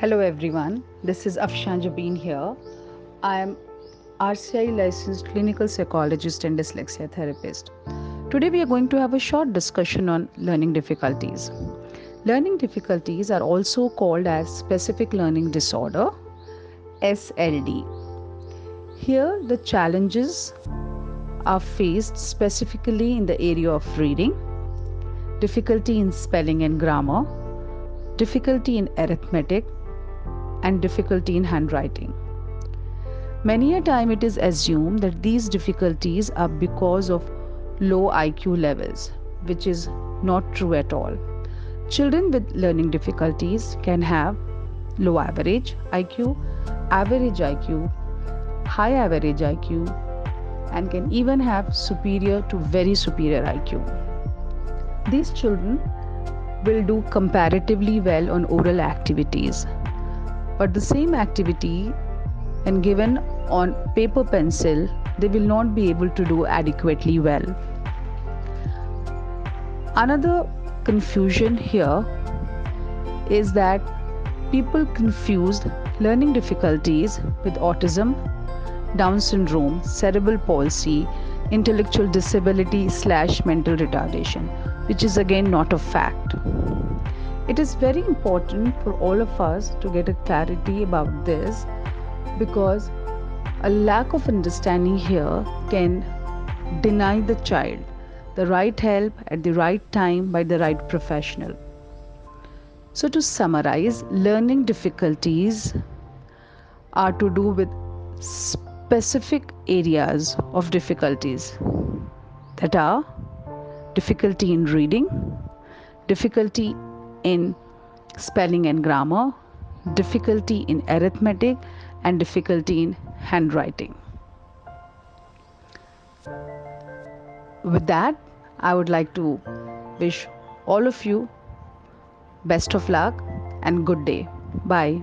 Hello everyone, this is Afshan Jabeen here. I am RCI licensed clinical psychologist and dyslexia therapist. Today we are going to have a short discussion on learning difficulties. Learning difficulties are also called as specific learning disorder SLD. Here the challenges are faced specifically in the area of reading, difficulty in spelling and grammar, difficulty in arithmetic, and difficulty in handwriting. Many a time it is assumed that these difficulties are because of low IQ levels, which is not true at all. Children with learning difficulties can have low average IQ, average IQ, high average IQ, and can even have superior to very superior IQ. These children will do comparatively well on oral activities but the same activity and given on paper pencil they will not be able to do adequately well. Another confusion here is that people confuse learning difficulties with autism down syndrome cerebral palsy intellectual disability slash mental retardation which is again not a fact it is very important for all of us to get a clarity about this because a lack of understanding here can deny the child the right help at the right time by the right professional. So, to summarize, learning difficulties are to do with specific areas of difficulties that are difficulty in reading, difficulty in spelling and grammar, difficulty in arithmetic, and difficulty in handwriting. With that, I would like to wish all of you best of luck and good day. Bye.